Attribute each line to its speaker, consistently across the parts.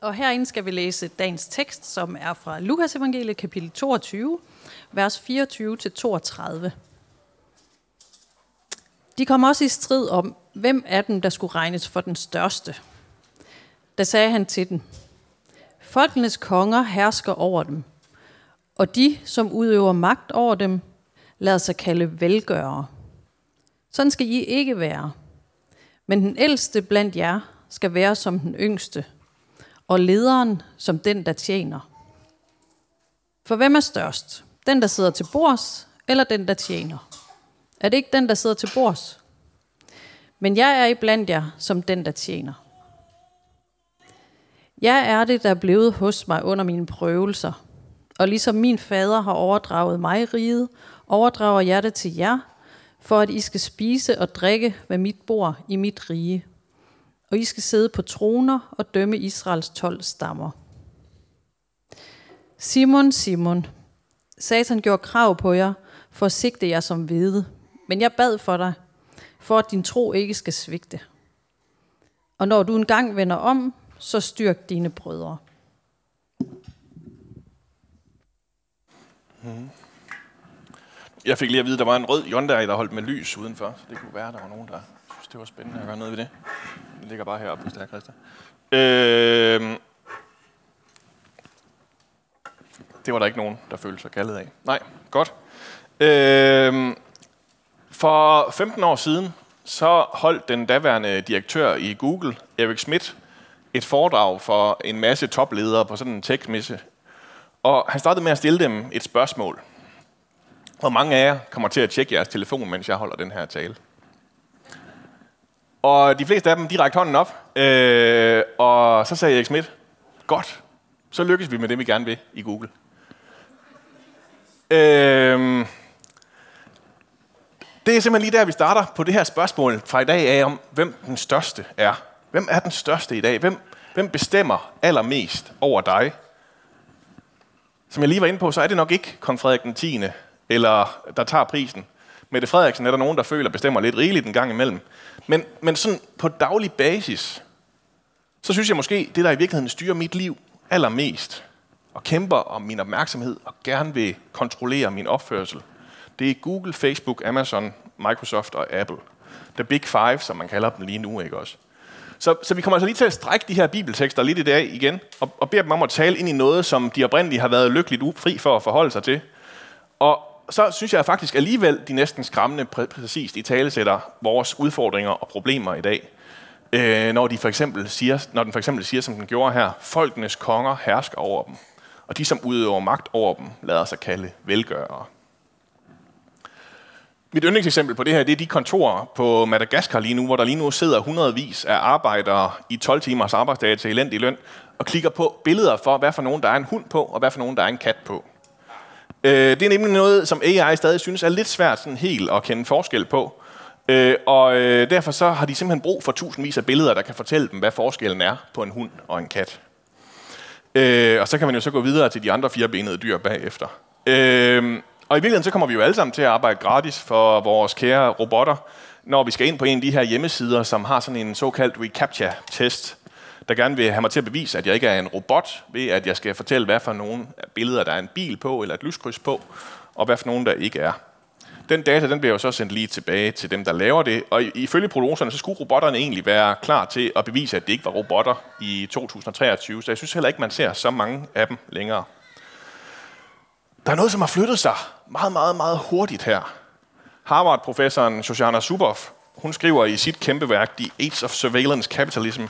Speaker 1: Og herinde skal vi læse dagens tekst, som er fra Lukas evangeliet kapitel 22, vers 24-32. De kom også i strid om, hvem af dem, der skulle regnes for den største. Da sagde han til dem, Folkenes konger hersker over dem, og de, som udøver magt over dem, lader sig kalde velgørere. Sådan skal I ikke være. Men den ældste blandt jer skal være som den yngste, og lederen som den, der tjener. For hvem er størst? Den, der sidder til bords, eller den, der tjener? Er det ikke den, der sidder til bords? Men jeg er i blandt jer som den, der tjener. Jeg er det, der er blevet hos mig under mine prøvelser. Og ligesom min fader har overdraget mig riget, overdrager jeg det til jer, for at I skal spise og drikke ved mit bord i mit rige. Og I skal sidde på troner og dømme Israels 12 stammer. Simon, Simon, Satan gjorde krav på jer for at sigte jer som hvide, men jeg bad for dig, for at din tro ikke skal svigte. Og når du engang vender om, så styrk dine brødre.
Speaker 2: Mm. Jeg fik lige at vide, at der var en rød Hyundai, der holdt med lys udenfor. Så det kunne være, at der var nogen, der synes, det var spændende at gøre noget ved det. Det ligger bare heroppe, hvis det er, Christa. Øh, det var der ikke nogen, der følte sig kaldet af. Nej, godt. Øh, for 15 år siden, så holdt den daværende direktør i Google, Erik Schmidt, et foredrag for en masse topledere på sådan en tech Og han startede med at stille dem et spørgsmål. Hvor mange af jer kommer til at tjekke jeres telefon, mens jeg holder den her tale? Og de fleste af dem direkte hånden op. Øh, og så sagde Erik Schmidt, godt, så lykkes vi med det, vi gerne vil i Google. Øh, det er simpelthen lige der, vi starter på det her spørgsmål fra i dag af om, hvem den største er. Hvem er den største i dag? Hvem, hvem bestemmer allermest over dig? Som jeg lige var inde på, så er det nok ikke kong Frederik den 10., eller der tager prisen. Mette Frederiksen er der nogen, der føler bestemmer lidt rigeligt en gang imellem. Men, men sådan på daglig basis, så synes jeg måske, det der i virkeligheden styrer mit liv allermest, og kæmper om min opmærksomhed, og gerne vil kontrollere min opførsel, det er Google, Facebook, Amazon, Microsoft og Apple. The Big Five, som man kalder dem lige nu, ikke også? Så, så vi kommer altså lige til at strække de her bibeltekster lidt i dag igen, og, og beder dem om at tale ind i noget, som de oprindeligt har været lykkeligt ufri for at forholde sig til. Og så synes jeg faktisk alligevel, de næsten skræmmende præ- præcist i tale sætter vores udfordringer og problemer i dag. Øh, når, de for eksempel siger, når den for eksempel siger, som den gjorde her, folkenes konger hersker over dem, og de, som udøver magt over dem, lader sig kalde velgørere. Mit yndlingseksempel på det her, det er de kontorer på Madagaskar lige nu, hvor der lige nu sidder hundredvis af arbejdere i 12 timers arbejdsdag til elendig løn, og klikker på billeder for, hvad for nogen der er en hund på, og hvad for nogen der er en kat på. Øh, det er nemlig noget, som AI stadig synes er lidt svært sådan helt at kende forskel på. Øh, og øh, derfor så har de simpelthen brug for tusindvis af billeder, der kan fortælle dem, hvad forskellen er på en hund og en kat. Øh, og så kan man jo så gå videre til de andre firebenede dyr bagefter. Øh, og i virkeligheden så kommer vi jo alle sammen til at arbejde gratis for vores kære robotter, når vi skal ind på en af de her hjemmesider, som har sådan en såkaldt reCAPTCHA-test, der gerne vil have mig til at bevise, at jeg ikke er en robot, ved at jeg skal fortælle, hvad for nogle billeder, der er en bil på, eller et lyskryds på, og hvad for nogle, der ikke er. Den data den bliver jo så sendt lige tilbage til dem, der laver det, og ifølge prognoserne, så skulle robotterne egentlig være klar til at bevise, at det ikke var robotter i 2023, så jeg synes heller ikke, man ser så mange af dem længere. Der er noget, som har flyttet sig meget, meget, meget hurtigt her. Harvard-professoren Shoshana Zuboff, hun skriver i sit kæmpe værk, The Age of Surveillance Capitalism,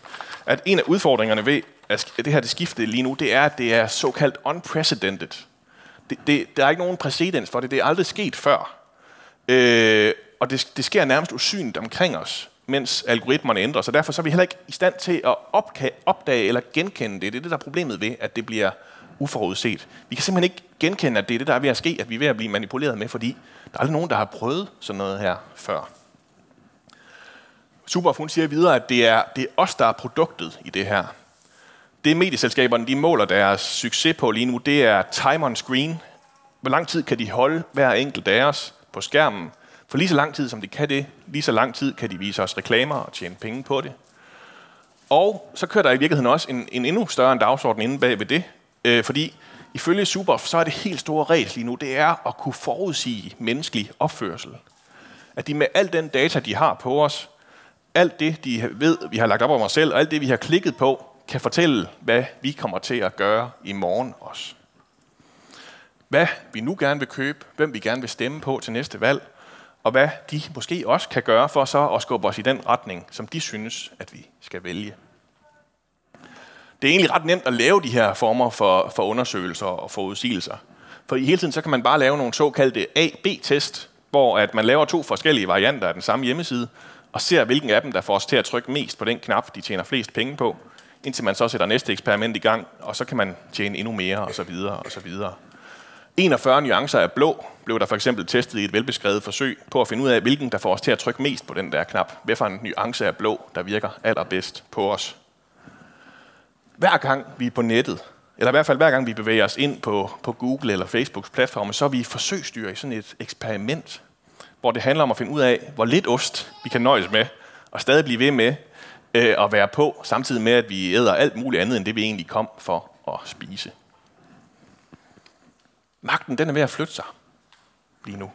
Speaker 2: at en af udfordringerne ved at det her det skifte lige nu, det er, at det er såkaldt unprecedented. Det, det, der er ikke nogen præcedens for det. Det er aldrig sket før. Øh, og det, det sker nærmest usynligt omkring os, mens algoritmerne ændrer sig. Derfor så er vi heller ikke i stand til at opdage eller genkende det. Det er det, der er problemet ved, at det bliver uforudset. Vi kan simpelthen ikke genkende, at det er det, der er ved at ske, at vi er ved at blive manipuleret med, fordi der er aldrig nogen, der har prøvet sådan noget her før. Super, hun siger videre, at det er, det er os, der er produktet i det her. Det medieselskaberne de måler deres succes på lige nu, det er time on screen. Hvor lang tid kan de holde hver enkelt deres på skærmen? For lige så lang tid, som de kan det, lige så lang tid kan de vise os reklamer og tjene penge på det. Og så kører der i virkeligheden også en, en endnu større dagsorden inde bag ved det, øh, fordi ifølge Suboff, så er det helt store regel lige nu, det er at kunne forudsige menneskelig opførsel. At de med al den data, de har på os, alt det, de ved, vi har lagt op om os selv, og alt det, vi har klikket på, kan fortælle, hvad vi kommer til at gøre i morgen også. Hvad vi nu gerne vil købe, hvem vi gerne vil stemme på til næste valg, og hvad de måske også kan gøre for så at skubbe os i den retning, som de synes, at vi skal vælge. Det er egentlig ret nemt at lave de her former for, for undersøgelser og forudsigelser. For i hele tiden så kan man bare lave nogle såkaldte A-B-test, hvor at man laver to forskellige varianter af den samme hjemmeside, og ser, hvilken af dem, der får os til at trykke mest på den knap, de tjener flest penge på, indtil man så sætter næste eksperiment i gang, og så kan man tjene endnu mere, og så videre, og så videre. 41 nuancer af blå blev der for eksempel testet i et velbeskrevet forsøg på at finde ud af, hvilken der får os til at trykke mest på den der knap. Hvad for en nuance af blå, der virker allerbedst på os. Hver gang vi er på nettet, eller i hvert fald hver gang vi bevæger os ind på, på Google eller Facebooks platforme, så er vi forsøgsdyr i sådan et eksperiment, hvor det handler om at finde ud af, hvor lidt ost vi kan nøjes med, og stadig blive ved med øh, at være på, samtidig med, at vi æder alt muligt andet, end det vi egentlig kom for at spise. Magten den er ved at flytte sig lige nu.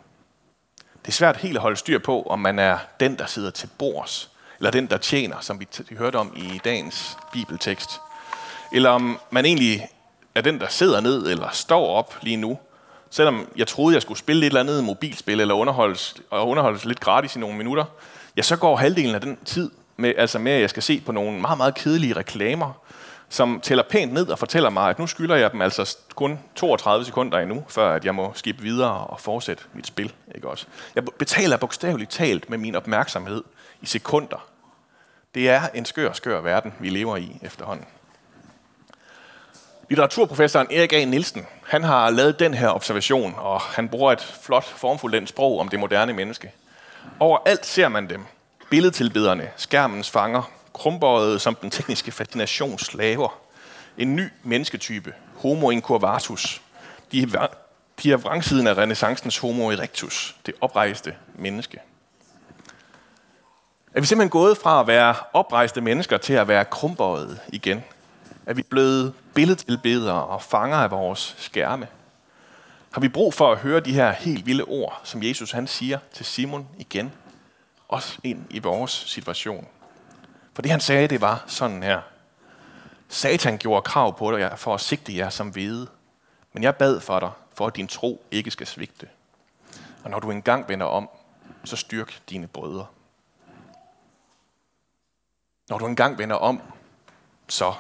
Speaker 2: Det er svært helt at holde styr på, om man er den, der sidder til bords, eller den, der tjener, som vi hørte om i dagens bibeltekst. Eller om man egentlig er den, der sidder ned eller står op lige nu, selvom jeg troede, jeg skulle spille et eller andet mobilspil eller underholdes, og underholdes lidt gratis i nogle minutter, ja, så går halvdelen af den tid med, altså med, at jeg skal se på nogle meget, meget kedelige reklamer, som tæller pænt ned og fortæller mig, at nu skylder jeg dem altså kun 32 sekunder endnu, før at jeg må skifte videre og fortsætte mit spil. Ikke også? Jeg betaler bogstaveligt talt med min opmærksomhed i sekunder. Det er en skør, skør verden, vi lever i efterhånden. Litteraturprofessoren Erik A. Nielsen, han har lavet den her observation, og han bruger et flot, formfuldt sprog om det moderne menneske. Overalt ser man dem. Billedtilbederne, skærmens fanger, krumbøjet som den tekniske fascinations slaver. En ny mennesketype, homo incurvatus. De er, de er vrangsiden af renaissancens homo erectus, det oprejste menneske. Er vi simpelthen gået fra at være oprejste mennesker til at være krumbøjet igen? Er vi blevet billedtilbedere og fanger af vores skærme? Har vi brug for at høre de her helt vilde ord, som Jesus han siger til Simon igen? Også ind i vores situation. For det han sagde, det var sådan her. Satan gjorde krav på dig for at sigte jer som hvede. Men jeg bad for dig, for at din tro ikke skal svigte. Og når du engang vender om, så styrk dine brødre. Når du engang vender om, så.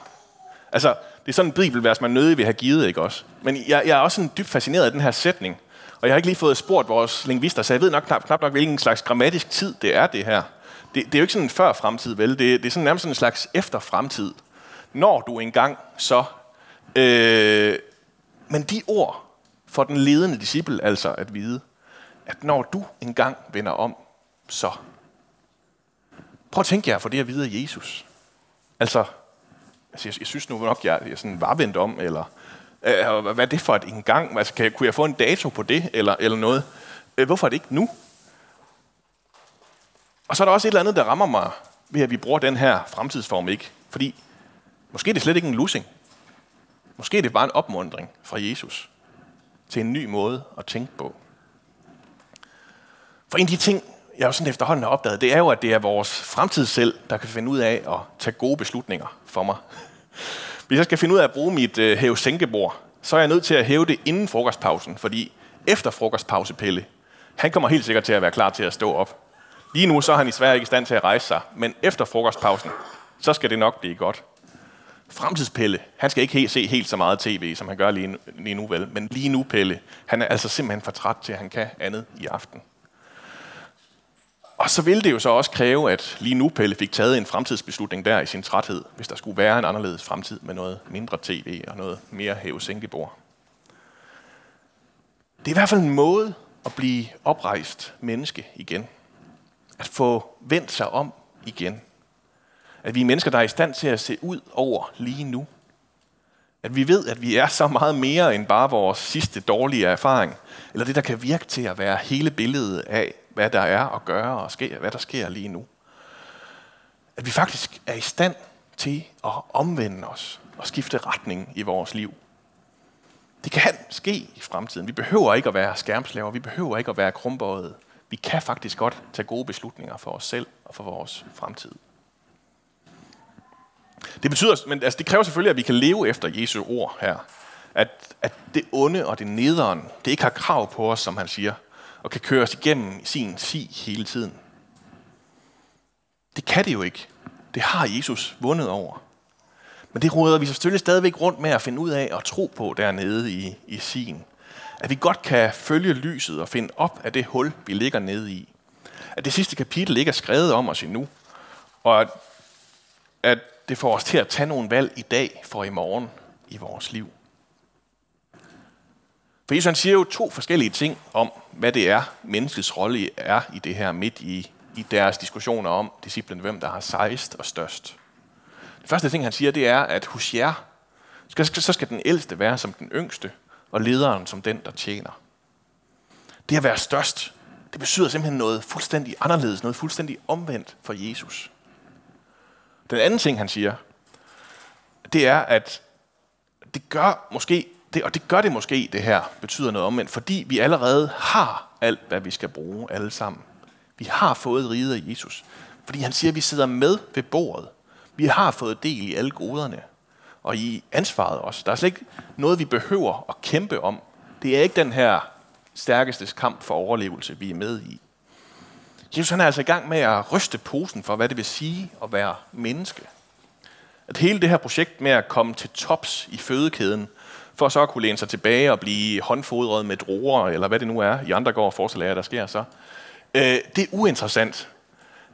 Speaker 2: Altså, det er sådan en bibelvers, man nødig vil have givet, ikke også? Men jeg, jeg er også sådan dybt fascineret af den her sætning. Og jeg har ikke lige fået spurgt vores lingvister, så jeg ved nok knap, knap nok, hvilken slags grammatisk tid det er, det her det, det er jo ikke sådan en før fremtid, vel? Det, det er sådan nærmest sådan en slags efter fremtid. Når du engang så... Øh, men de ord for den ledende disciple altså at vide, at når du engang vender om, så... Prøv at tænke jer for det at vide af Jesus. Altså, altså jeg, jeg synes nu nok, jeg, jeg sådan var vendt om, eller øh, hvad er det for et engang? Altså, kan, kunne jeg få en dato på det, eller, eller noget? Øh, hvorfor er det ikke nu? Og så er der også et eller andet, der rammer mig ved, at vi bruger den her fremtidsform ikke. Fordi måske er det slet ikke en lussing. Måske er det bare en opmundring fra Jesus til en ny måde at tænke på. For en af de ting, jeg jo sådan efterhånden har opdaget, det er jo, at det er vores fremtid selv, der kan finde ud af at tage gode beslutninger for mig. Hvis jeg skal finde ud af at bruge mit øh, hæve-sænkebord, så er jeg nødt til at hæve det inden frokostpausen, fordi efter frokostpausepille, han kommer helt sikkert til at være klar til at stå op. Lige nu så er han i Sverige ikke i stand til at rejse sig, men efter frokostpausen, så skal det nok blive godt. Fremtidspille, han skal ikke helt se helt så meget tv, som han gør lige nu, lige nu vel, men lige nu Pelle, han er altså simpelthen for træt til, at han kan andet i aften. Og så ville det jo så også kræve, at lige nu Pelle fik taget en fremtidsbeslutning der i sin træthed, hvis der skulle være en anderledes fremtid med noget mindre tv og noget mere hævesænkebord. Det er i hvert fald en måde at blive oprejst menneske igen. At få vendt sig om igen. At vi er mennesker, der er i stand til at se ud over lige nu. At vi ved, at vi er så meget mere end bare vores sidste dårlige erfaring. Eller det, der kan virke til at være hele billedet af, hvad der er at gøre og ske, hvad der sker lige nu. At vi faktisk er i stand til at omvende os og skifte retning i vores liv. Det kan ske i fremtiden. Vi behøver ikke at være skærmslaver. Vi behøver ikke at være krumbøjet. Vi kan faktisk godt tage gode beslutninger for os selv og for vores fremtid. Det betyder, men altså, det kræver selvfølgelig, at vi kan leve efter Jesu ord her. At, at det onde og det nederen, det ikke har krav på os, som han siger, og kan køres igennem sin si hele tiden. Det kan det jo ikke. Det har Jesus vundet over. Men det råder vi selvfølgelig stadigvæk rundt med at finde ud af og tro på dernede i, i sin. At vi godt kan følge lyset og finde op af det hul, vi ligger nede i. At det sidste kapitel ikke er skrevet om os endnu. Og at, at det får os til at tage nogle valg i dag for i morgen i vores liv. For Jesus siger jo to forskellige ting om, hvad det er, menneskets rolle er i det her midt i, i deres diskussioner om disciplen, hvem der har sejst og størst. Det første ting, han siger, det er, at hos jer, så skal den ældste være som den yngste, og lederen som den, der tjener. Det at være størst, det betyder simpelthen noget fuldstændig anderledes, noget fuldstændig omvendt for Jesus. Den anden ting, han siger, det er, at det gør måske, det, og det gør det måske, det her betyder noget omvendt, fordi vi allerede har alt, hvad vi skal bruge alle sammen. Vi har fået riget af Jesus. Fordi han siger, at vi sidder med ved bordet. Vi har fået del i alle goderne. Og i ansvaret også. Der er slet ikke noget, vi behøver at kæmpe om. Det er ikke den her stærkeste kamp for overlevelse, vi er med i. Jesus han er altså i gang med at ryste posen for, hvad det vil sige at være menneske. At hele det her projekt med at komme til tops i fødekæden, for så at kunne læne sig tilbage og blive håndfodret med droger, eller hvad det nu er, i andre går forslager, der sker så, øh, det er uinteressant.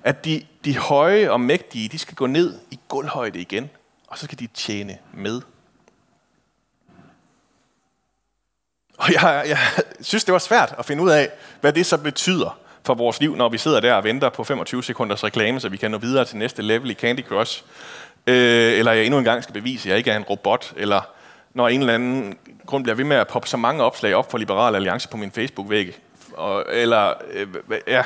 Speaker 2: At de, de høje og mægtige, de skal gå ned i gulvhøjde igen, og så skal de tjene med. Og jeg, jeg synes, det var svært at finde ud af, hvad det så betyder for vores liv, når vi sidder der og venter på 25 sekunders reklame, så vi kan nå videre til næste level i Candy Crush. Øh, eller jeg endnu en gang skal bevise, at jeg ikke er en robot, eller når en eller anden grund bliver ved med at poppe så mange opslag op for Liberal Alliance på min Facebook-væg. Og, eller, øh, ja.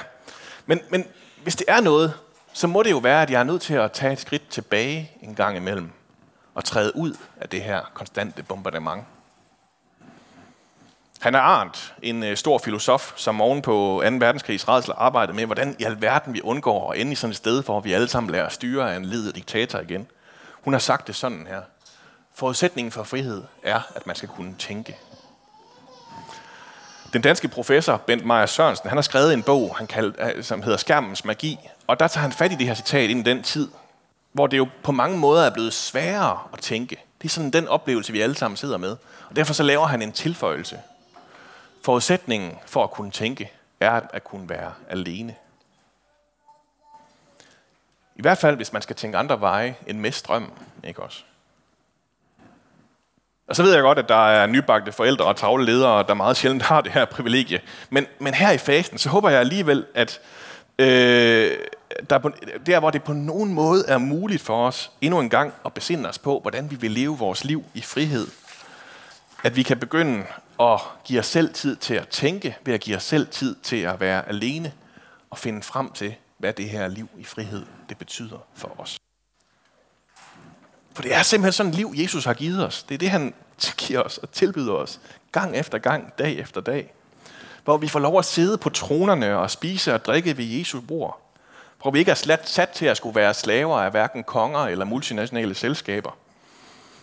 Speaker 2: Men, men hvis det er noget, så må det jo være, at jeg er nødt til at tage et skridt tilbage en gang imellem og træde ud af det her konstante bombardement. Han er Arndt, en øh, stor filosof, som oven på 2. verdenskrigs redsel arbejdede med, hvordan i alverden vi undgår at ende i sådan et sted, hvor vi alle sammen lærer at styre af en ledet diktator igen. Hun har sagt det sådan her. Forudsætningen for frihed er, at man skal kunne tænke. Den danske professor Bent Meyer Sørensen, han har skrevet en bog, han kaldt, øh, som hedder Skærmens Magi, og der tager han fat i det her citat ind i den tid, hvor det jo på mange måder er blevet sværere at tænke. Det er sådan den oplevelse, vi alle sammen sidder med. Og derfor så laver han en tilføjelse. Forudsætningen for at kunne tænke er at kunne være alene. I hvert fald, hvis man skal tænke andre veje end med strøm, ikke også? Og så ved jeg godt, at der er nybagte forældre og travle ledere, der meget sjældent har det her privilegie. Men, men her i fasen, så håber jeg alligevel, at øh, der, på, der hvor det på nogen måde er muligt for os endnu en gang at besinde os på, hvordan vi vil leve vores liv i frihed. At vi kan begynde at give os selv tid til at tænke, ved at give os selv tid til at være alene og finde frem til, hvad det her liv i frihed det betyder for os. For det er simpelthen sådan et liv, Jesus har givet os. Det er det, han giver os og tilbyder os gang efter gang, dag efter dag. Hvor vi får lov at sidde på tronerne og spise og drikke ved Jesu bord. Hvor vi ikke er slat sat til at skulle være slaver af hverken konger eller multinationale selskaber.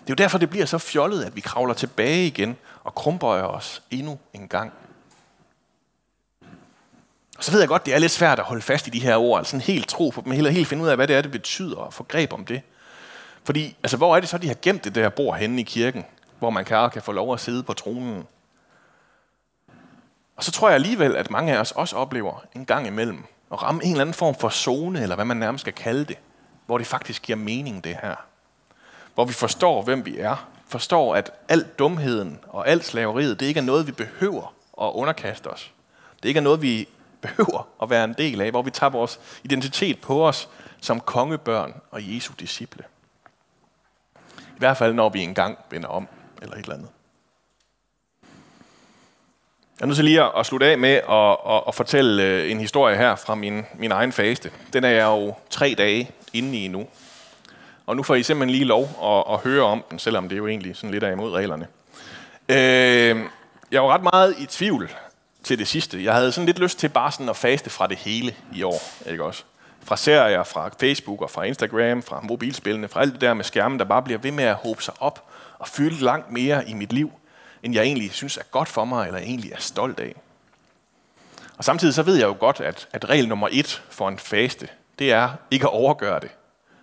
Speaker 2: Det er jo derfor, det bliver så fjollet, at vi kravler tilbage igen og krumbøjer os endnu en gang. Og så ved jeg godt, det er lidt svært at holde fast i de her ord, altså helt tro på dem, helt, helt finde ud af, hvad det er, det betyder, og få greb om det. Fordi, altså, hvor er det så, de har gemt det der bord henne i kirken, hvor man kan, kan få lov at sidde på tronen? Og så tror jeg alligevel, at mange af os også oplever en gang imellem at ramme en eller anden form for zone, eller hvad man nærmest skal kalde det, hvor det faktisk giver mening, det her. Hvor vi forstår, hvem vi er, forstår, at al dumheden og alt slaveriet, det ikke er noget, vi behøver at underkaste os. Det ikke er noget, vi behøver at være en del af, hvor vi tager vores identitet på os som kongebørn og Jesu disciple. I hvert fald, når vi engang vender om, eller et eller andet. Jeg er nødt til lige at slutte af med at, at, at fortælle øh, en historie her fra min, min egen faste. Den er jeg jo tre dage inde i nu. Og nu får I simpelthen lige lov at, at høre om den, selvom det jo egentlig sådan lidt er imod reglerne. Øh, jeg var ret meget i tvivl til det sidste. Jeg havde sådan lidt lyst til bare sådan at faste fra det hele i år, ikke også? Fra serier, fra Facebook og fra Instagram, fra mobilspillene, fra alt det der med skærmen, der bare bliver ved med at håbe sig op og fylde langt mere i mit liv, end jeg egentlig synes er godt for mig, eller egentlig er stolt af. Og samtidig så ved jeg jo godt, at, at regel nummer et for en faste, det er ikke at overgøre det.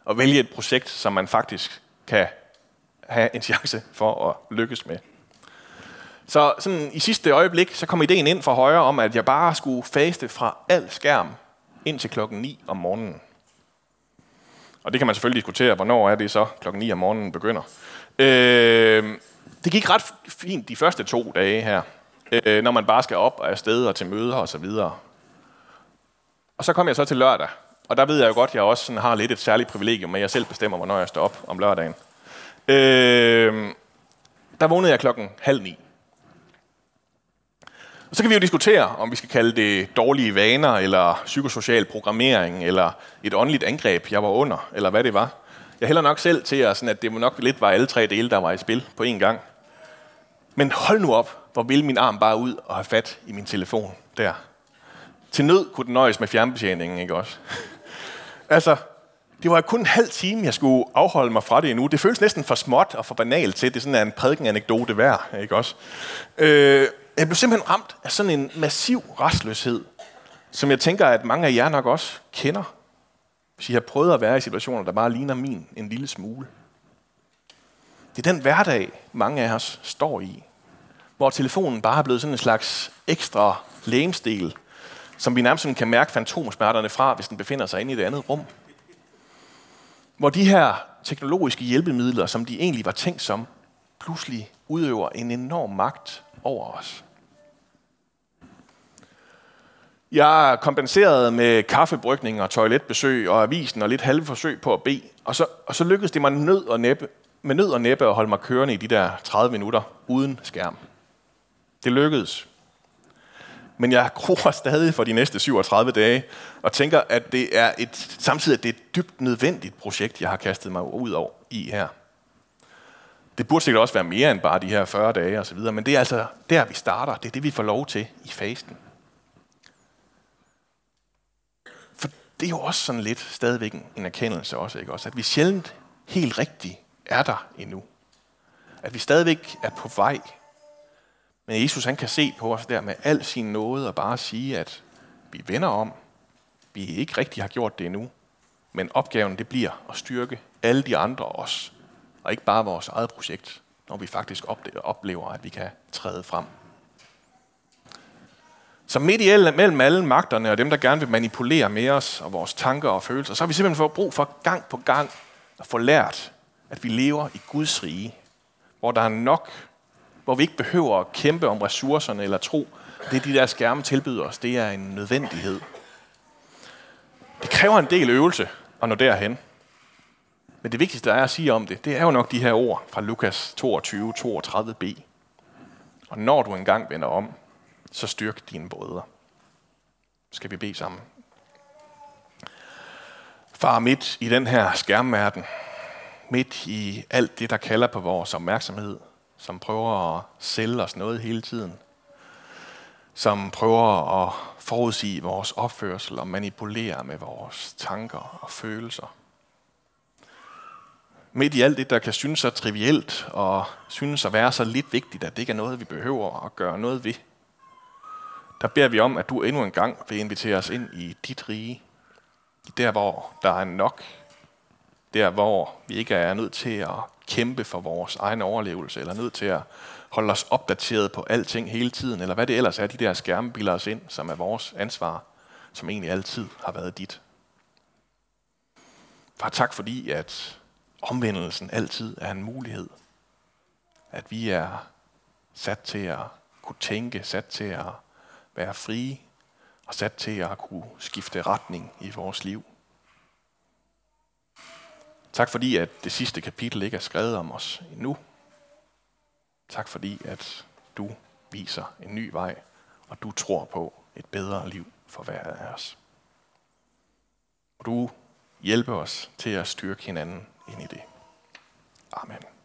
Speaker 2: Og vælge et projekt, som man faktisk kan have en chance for at lykkes med. Så sådan i sidste øjeblik, så kom ideen ind fra højre om, at jeg bare skulle faste fra al skærm indtil klokken 9 om morgenen. Og det kan man selvfølgelig diskutere, hvornår er det så klokken 9 om morgenen begynder. Øh, det gik ret fint de første to dage her, øh, når man bare skal op og afsted og til møder og så videre. Og så kom jeg så til lørdag, og der ved jeg jo godt, at jeg også sådan har lidt et særligt privilegium at jeg selv bestemmer, hvornår jeg står op om lørdagen. Øh, der vågnede jeg klokken halv ni. Og så kan vi jo diskutere, om vi skal kalde det dårlige vaner, eller psykosocial programmering, eller et åndeligt angreb, jeg var under, eller hvad det var. Jeg hælder nok selv til, at, sådan, at det nok lidt var alle tre dele, der var i spil på én gang. Men hold nu op, hvor vil min arm bare ud og have fat i min telefon der. Til nød kunne den nøjes med fjernbetjeningen, ikke også? altså, det var kun en halv time, jeg skulle afholde mig fra det endnu. Det føles næsten for småt og for banalt til, det er sådan en prædiken-anekdote værd, ikke også? Øh, jeg blev simpelthen ramt af sådan en massiv restløshed, som jeg tænker, at mange af jer nok også kender, hvis I har prøvet at være i situationer, der bare ligner min en lille smule. Det er den hverdag, mange af os står i, hvor telefonen bare er blevet sådan en slags ekstra lægemstil, som vi nærmest kan mærke fantomsmerterne fra, hvis den befinder sig inde i et andet rum. Hvor de her teknologiske hjælpemidler, som de egentlig var tænkt som, pludselig udøver en enorm magt over os. Jeg kompenserede med kaffebrygning og toiletbesøg og avisen og lidt halve forsøg på at bede. Og så, og så lykkedes det mig nød og næppe, med nød og næppe at holde mig kørende i de der 30 minutter uden skærm. Det lykkedes. Men jeg gror stadig for de næste 37 dage, og tænker, at det er et, samtidig at det er et dybt nødvendigt projekt, jeg har kastet mig ud over i her. Det burde sikkert også være mere end bare de her 40 dage osv., men det er altså der, vi starter. Det er det, vi får lov til i fasten. det er jo også sådan lidt stadigvæk en erkendelse også, ikke også? At vi sjældent helt rigtigt er der endnu. At vi stadigvæk er på vej. Men Jesus han kan se på os der med al sin nåde og bare sige, at vi vender om. Vi ikke rigtig har gjort det endnu. Men opgaven det bliver at styrke alle de andre os. Og ikke bare vores eget projekt, når vi faktisk oplever, at vi kan træde frem. Så midt i mellem alle magterne og dem, der gerne vil manipulere med os og vores tanker og følelser, så har vi simpelthen fået brug for gang på gang at få lært, at vi lever i Guds rige, hvor der er nok, hvor vi ikke behøver at kæmpe om ressourcerne eller tro. Det de der skærme tilbyder os, det er en nødvendighed. Det kræver en del øvelse at nå derhen. Men det vigtigste, der er at sige om det, det er jo nok de her ord fra Lukas 22, 32b. Og når du engang vender om, så styrk dine brødre. Skal vi bede sammen? Far, midt i den her skærmverden, midt i alt det, der kalder på vores opmærksomhed, som prøver at sælge os noget hele tiden, som prøver at forudsige vores opførsel og manipulere med vores tanker og følelser. Midt i alt det, der kan synes så trivielt og synes at være så lidt vigtigt, at det ikke er noget, vi behøver at gøre noget ved, der beder vi om, at du endnu en gang vil invitere os ind i dit rige. Der, hvor der er nok. Der, hvor vi ikke er nødt til at kæmpe for vores egen overlevelse, eller nødt til at holde os opdateret på alting hele tiden, eller hvad det ellers er, de der skærme bilder os ind, som er vores ansvar, som egentlig altid har været dit. Far, tak fordi, at omvendelsen altid er en mulighed. At vi er sat til at kunne tænke, sat til at være frie og sat til at kunne skifte retning i vores liv. Tak fordi, at det sidste kapitel ikke er skrevet om os endnu. Tak fordi, at du viser en ny vej, og du tror på et bedre liv for hver af os. Og du hjælper os til at styrke hinanden ind i det. Amen.